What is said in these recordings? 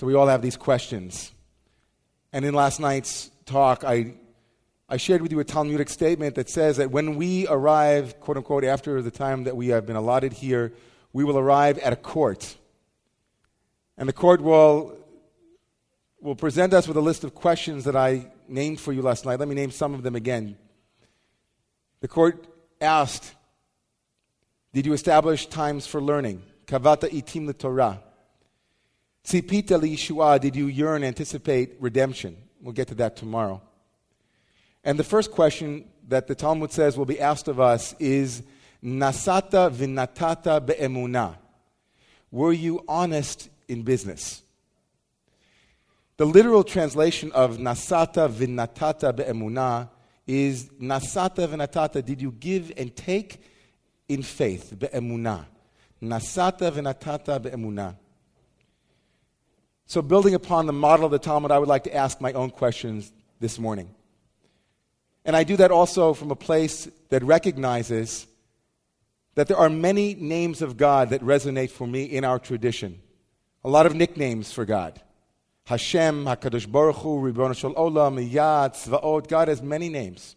So we all have these questions. And in last night's talk, I, I shared with you a Talmudic statement that says that when we arrive, quote unquote, after the time that we have been allotted here, we will arrive at a court. And the court will, will present us with a list of questions that I named for you last night. Let me name some of them again. The court asked, Did you establish times for learning? Kavata itim the Torah. Tzipita Yeshua, did you yearn, anticipate redemption? We'll get to that tomorrow. And the first question that the Talmud says will be asked of us is Nasata vinatata be'emuna. Were you honest in business? The literal translation of Nasata vinatata be'emuna is Nasata vinatata, did you give and take in faith, be'emuna. Nasata vinatata be'emuna. So, building upon the model of the Talmud, I would like to ask my own questions this morning. And I do that also from a place that recognizes that there are many names of God that resonate for me in our tradition. A lot of nicknames for God. Hashem, HaKadosh Baruch Hu, Ribbono Shel Olam, Yah, Tzvaot. God has many names.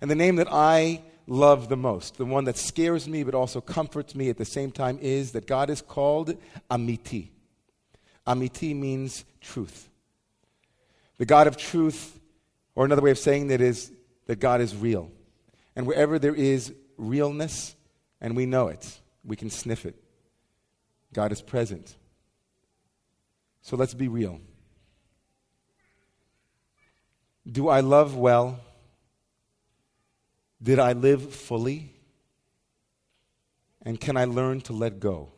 And the name that I love the most, the one that scares me but also comforts me at the same time, is that God is called Amiti. Amiti means truth. The God of truth, or another way of saying that is that God is real. And wherever there is realness, and we know it, we can sniff it, God is present. So let's be real. Do I love well? Did I live fully? And can I learn to let go?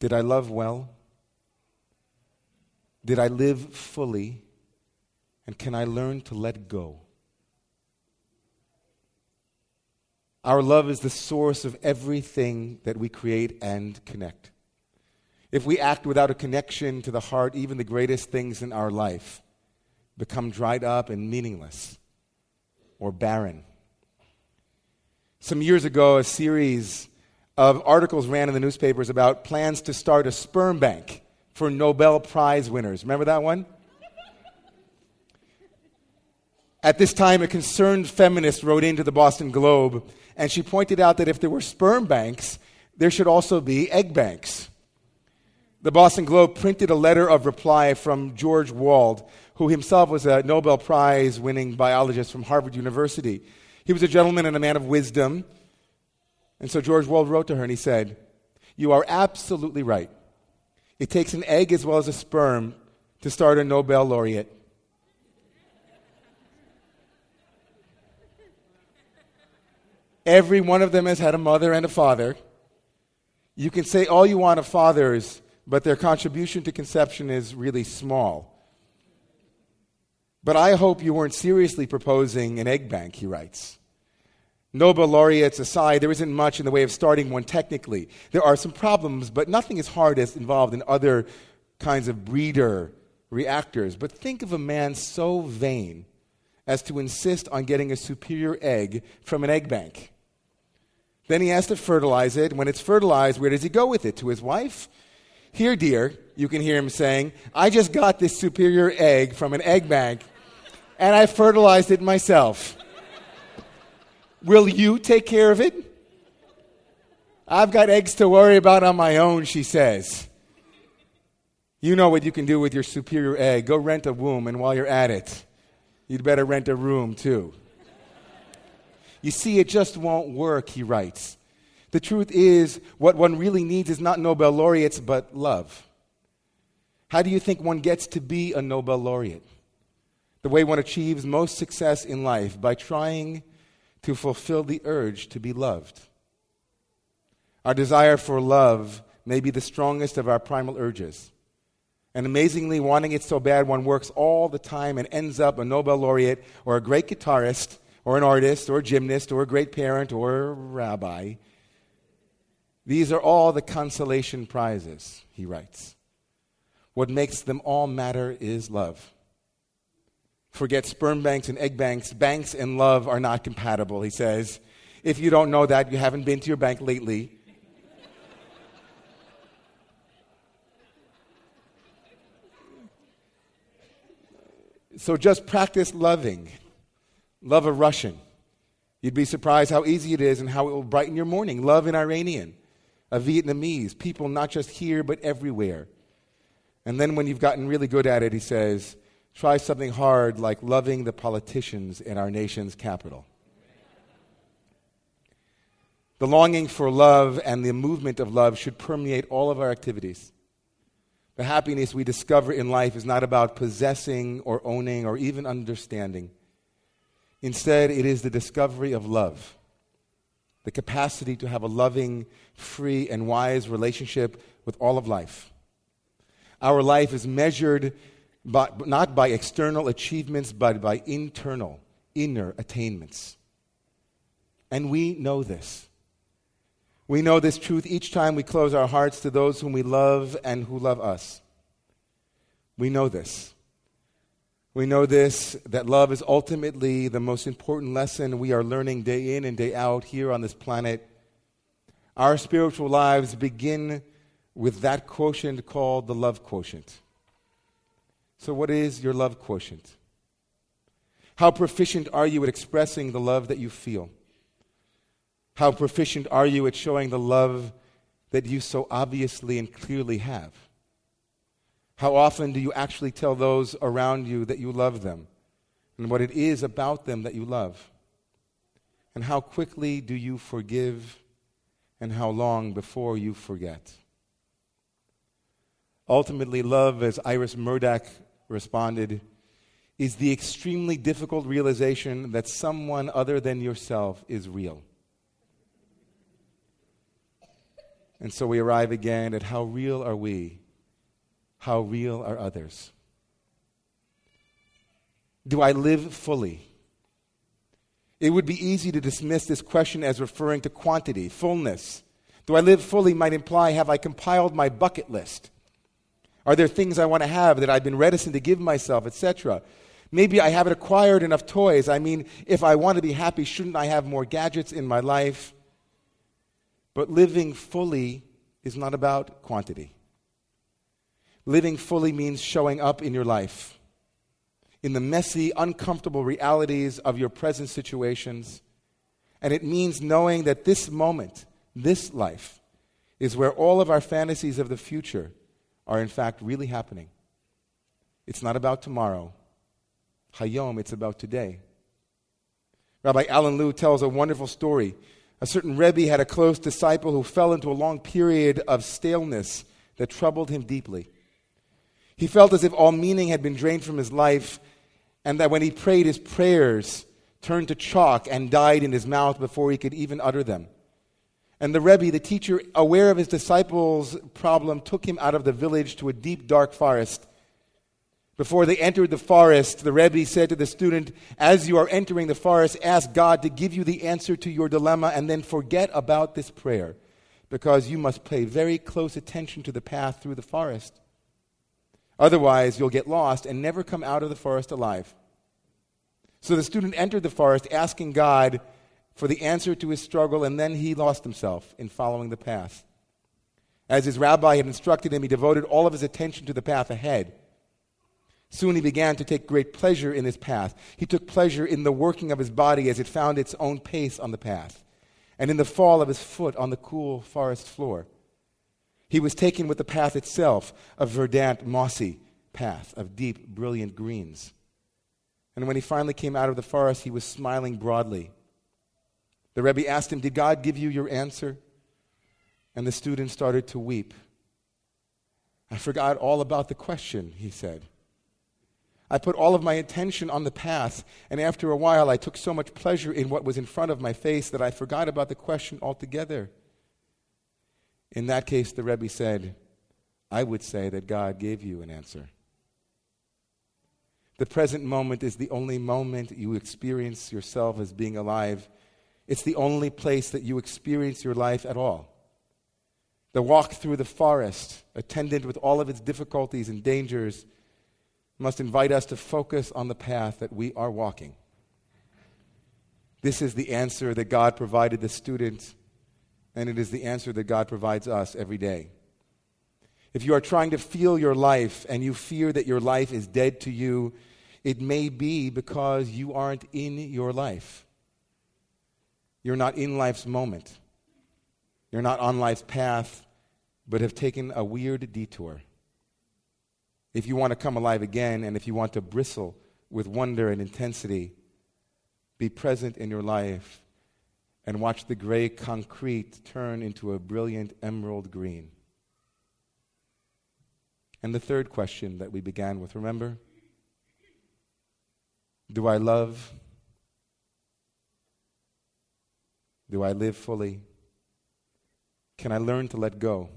Did I love well? Did I live fully? And can I learn to let go? Our love is the source of everything that we create and connect. If we act without a connection to the heart, even the greatest things in our life become dried up and meaningless or barren. Some years ago, a series of articles ran in the newspapers about plans to start a sperm bank for Nobel Prize winners. Remember that one? At this time, a concerned feminist wrote into the Boston Globe, and she pointed out that if there were sperm banks, there should also be egg banks. The Boston Globe printed a letter of reply from George Wald, who himself was a Nobel Prize winning biologist from Harvard University. He was a gentleman and a man of wisdom. And so George Wald wrote to her and he said, You are absolutely right. It takes an egg as well as a sperm to start a Nobel laureate. Every one of them has had a mother and a father. You can say all you want of fathers, but their contribution to conception is really small. But I hope you weren't seriously proposing an egg bank, he writes. Nobel laureates aside, there isn't much in the way of starting one technically. There are some problems, but nothing as hard as involved in other kinds of breeder reactors. But think of a man so vain as to insist on getting a superior egg from an egg bank. Then he has to fertilize it. When it's fertilized, where does he go with it? To his wife? Here, dear, you can hear him saying, I just got this superior egg from an egg bank, and I fertilized it myself. Will you take care of it? I've got eggs to worry about on my own, she says. You know what you can do with your superior egg. Go rent a womb, and while you're at it, you'd better rent a room too. You see, it just won't work, he writes. The truth is, what one really needs is not Nobel laureates, but love. How do you think one gets to be a Nobel laureate? The way one achieves most success in life by trying to fulfill the urge to be loved. Our desire for love may be the strongest of our primal urges. And amazingly, wanting it so bad, one works all the time and ends up a Nobel laureate or a great guitarist or an artist or a gymnast or a great parent or a rabbi. These are all the consolation prizes, he writes. What makes them all matter is love. Forget sperm banks and egg banks. Banks and love are not compatible, he says. If you don't know that, you haven't been to your bank lately. so just practice loving. Love a Russian. You'd be surprised how easy it is and how it will brighten your morning. Love an Iranian, a Vietnamese, people not just here but everywhere. And then when you've gotten really good at it, he says, try something hard like loving the politicians in our nation's capital. The longing for love and the movement of love should permeate all of our activities. The happiness we discover in life is not about possessing or owning or even understanding. Instead, it is the discovery of love, the capacity to have a loving, free, and wise relationship with all of life. Our life is measured by, not by external achievements, but by internal, inner attainments. And we know this. We know this truth each time we close our hearts to those whom we love and who love us. We know this. We know this that love is ultimately the most important lesson we are learning day in and day out here on this planet. Our spiritual lives begin with that quotient called the love quotient. So, what is your love quotient? How proficient are you at expressing the love that you feel? How proficient are you at showing the love that you so obviously and clearly have? How often do you actually tell those around you that you love them and what it is about them that you love? And how quickly do you forgive and how long before you forget? Ultimately, love, as Iris Murdoch responded, is the extremely difficult realization that someone other than yourself is real. And so we arrive again at how real are we? How real are others? Do I live fully? It would be easy to dismiss this question as referring to quantity, fullness. Do I live fully might imply have I compiled my bucket list? Are there things I want to have that I've been reticent to give myself, etc.? Maybe I haven't acquired enough toys. I mean, if I want to be happy, shouldn't I have more gadgets in my life? But living fully is not about quantity. Living fully means showing up in your life, in the messy, uncomfortable realities of your present situations. And it means knowing that this moment, this life, is where all of our fantasies of the future are in fact really happening. It's not about tomorrow. Hayom, it's about today. Rabbi Alan Lew tells a wonderful story a certain Rebbe had a close disciple who fell into a long period of staleness that troubled him deeply. He felt as if all meaning had been drained from his life, and that when he prayed, his prayers turned to chalk and died in his mouth before he could even utter them. And the Rebbe, the teacher, aware of his disciple's problem, took him out of the village to a deep, dark forest before they entered the forest, the Rebbe said to the student, As you are entering the forest, ask God to give you the answer to your dilemma and then forget about this prayer because you must pay very close attention to the path through the forest. Otherwise, you'll get lost and never come out of the forest alive. So the student entered the forest asking God for the answer to his struggle, and then he lost himself in following the path. As his rabbi had instructed him, he devoted all of his attention to the path ahead. Soon he began to take great pleasure in his path. He took pleasure in the working of his body as it found its own pace on the path, and in the fall of his foot on the cool forest floor. He was taken with the path itself, a verdant, mossy path of deep, brilliant greens. And when he finally came out of the forest, he was smiling broadly. The Rebbe asked him, Did God give you your answer? And the student started to weep. I forgot all about the question, he said. I put all of my attention on the path, and after a while I took so much pleasure in what was in front of my face that I forgot about the question altogether. In that case, the Rebbe said, I would say that God gave you an answer. The present moment is the only moment you experience yourself as being alive. It's the only place that you experience your life at all. The walk through the forest, attendant with all of its difficulties and dangers, must invite us to focus on the path that we are walking. This is the answer that God provided the student, and it is the answer that God provides us every day. If you are trying to feel your life and you fear that your life is dead to you, it may be because you aren't in your life. You're not in life's moment. You're not on life's path, but have taken a weird detour. If you want to come alive again, and if you want to bristle with wonder and intensity, be present in your life and watch the gray concrete turn into a brilliant emerald green. And the third question that we began with, remember? Do I love? Do I live fully? Can I learn to let go?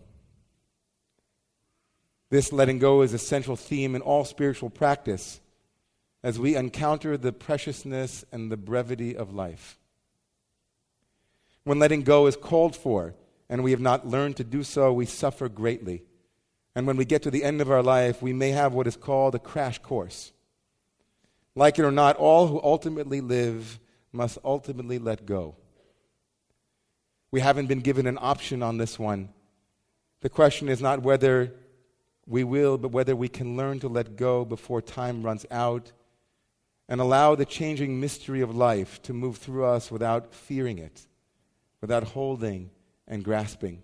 This letting go is a central theme in all spiritual practice as we encounter the preciousness and the brevity of life. When letting go is called for and we have not learned to do so, we suffer greatly. And when we get to the end of our life, we may have what is called a crash course. Like it or not, all who ultimately live must ultimately let go. We haven't been given an option on this one. The question is not whether we will, but whether we can learn to let go before time runs out and allow the changing mystery of life to move through us without fearing it, without holding and grasping.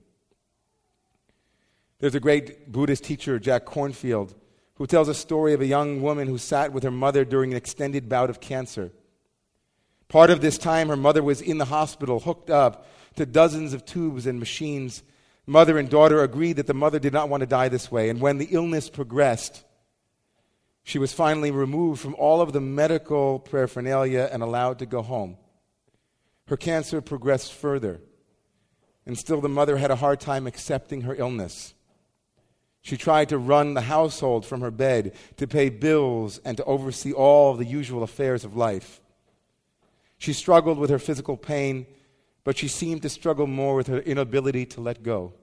There's a great Buddhist teacher, Jack Kornfield, who tells a story of a young woman who sat with her mother during an extended bout of cancer. Part of this time, her mother was in the hospital, hooked up to dozens of tubes and machines. Mother and daughter agreed that the mother did not want to die this way. And when the illness progressed, she was finally removed from all of the medical paraphernalia and allowed to go home. Her cancer progressed further, and still the mother had a hard time accepting her illness. She tried to run the household from her bed, to pay bills, and to oversee all the usual affairs of life. She struggled with her physical pain but she seemed to struggle more with her inability to let go.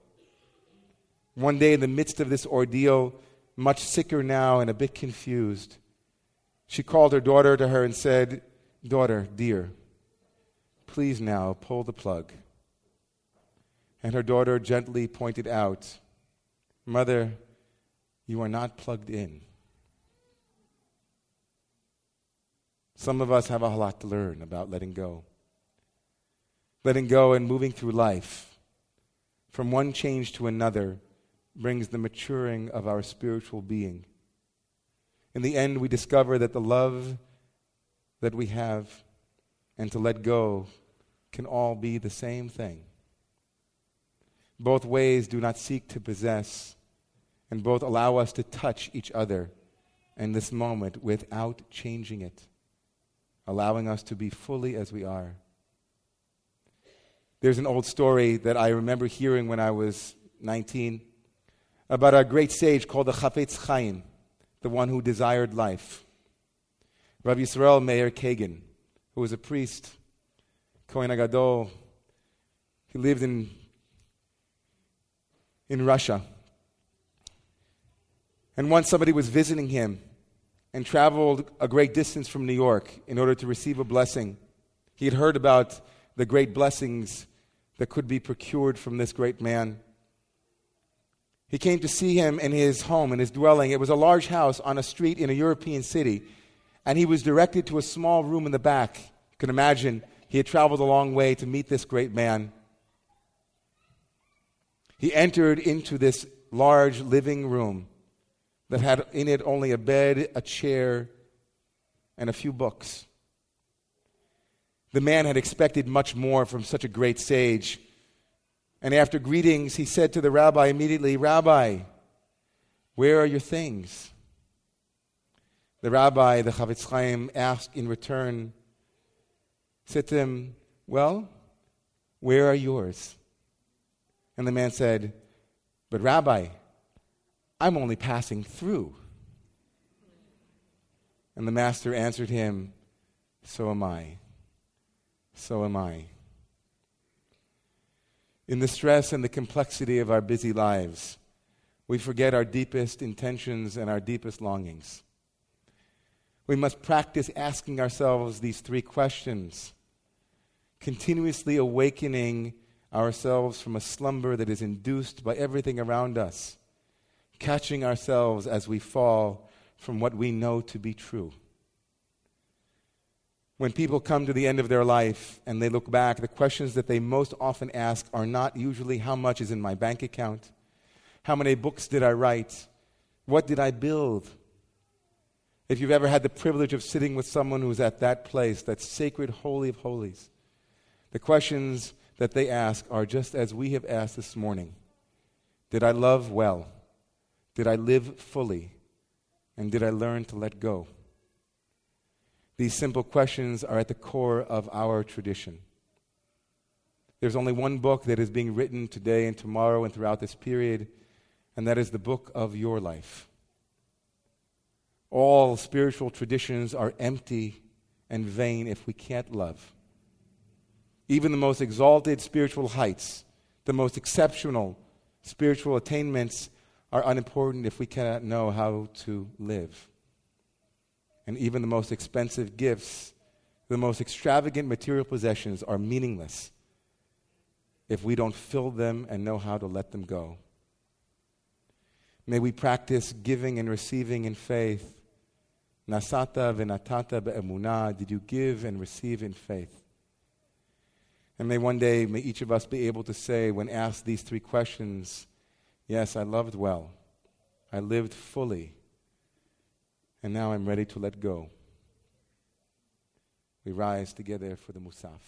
One day, in the midst of this ordeal, much sicker now and a bit confused, she called her daughter to her and said, Daughter, dear, please now pull the plug. And her daughter gently pointed out, Mother, you are not plugged in. Some of us have a lot to learn about letting go letting go and moving through life from one change to another brings the maturing of our spiritual being. In the end, we discover that the love that we have and to let go can all be the same thing. Both ways do not seek to possess, and both allow us to touch each other in this moment without changing it, allowing us to be fully as we are. There's an old story that I remember hearing when I was 19 about a great sage called the Chafetz Chaim, the one who desired life. Rabbi Yisrael Meir Kagan, who was a priest, Kohen Agadol. He lived in, in Russia. And once somebody was visiting him and traveled a great distance from New York in order to receive a blessing. He had heard about the great blessings that could be procured from this great man. He came to see him in his home, in his dwelling. It was a large house on a street in a European city, and he was directed to a small room in the back. You can imagine he had traveled a long way to meet this great man. He entered into this large living room that had in it only a bed, a chair, and a few books. The man had expected much more from such a great sage. And after greetings, he said to the rabbi immediately, Rabbi, where are your things? The rabbi, the Chafetz Chaim, asked in return, said to him, Well, where are yours? And the man said, But Rabbi, I'm only passing through. And the master answered him, So am I so am I. In the stress and the complexity of our busy lives, we forget our deepest intentions and our deepest longings. We must practice asking ourselves these three questions, continuously awakening ourselves from a slumber that is induced by everything around us, catching ourselves as we fall from what we know to be true. When people come to the end of their life and they look back, the questions that they most often ask are not usually how much is in my bank account, how many books did I write, what did I build. If you've ever had the privilege of sitting with someone who's at that place, that sacred holy of holies, the questions that they ask are just as we have asked this morning Did I love well? Did I live fully? And did I learn to let go? These simple questions are at the core of our tradition. There's only one book that is being written today and tomorrow and throughout this period, and that is the book of your life. All spiritual traditions are empty and vain if we can't love. Even the most exalted spiritual heights, the most exceptional spiritual attainments are unimportant if we cannot know how to live. And even the most expensive gifts, the most extravagant material possessions are meaningless if we don't fill them and know how to let them go. May we practice giving and receiving in faith. Nasata v'natata be'emunah. Did you give and receive in faith? And may one day, may each of us be able to say, when asked these three questions, yes, I loved well. I lived fully. And now I'm ready to let go. We rise together for the Musaf.